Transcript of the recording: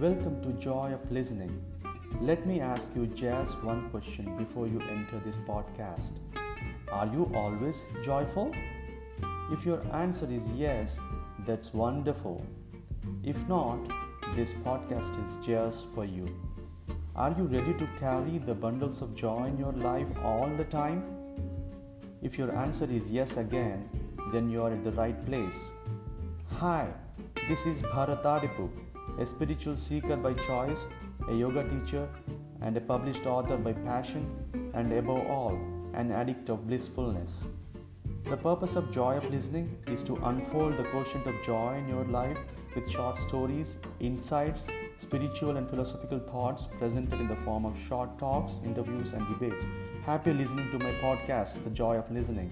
Welcome to Joy of Listening. Let me ask you just one question before you enter this podcast. Are you always joyful? If your answer is yes, that's wonderful. If not, this podcast is just for you. Are you ready to carry the bundles of joy in your life all the time? If your answer is yes again, then you are at the right place. Hi, this is Bharat Adipu, a spiritual seeker by choice, a yoga teacher, and a published author by passion, and above all, an addict of blissfulness. The purpose of Joy of Listening is to unfold the quotient of joy in your life with short stories, insights, spiritual and philosophical thoughts presented in the form of short talks, interviews, and debates. Happy listening to my podcast, The Joy of Listening.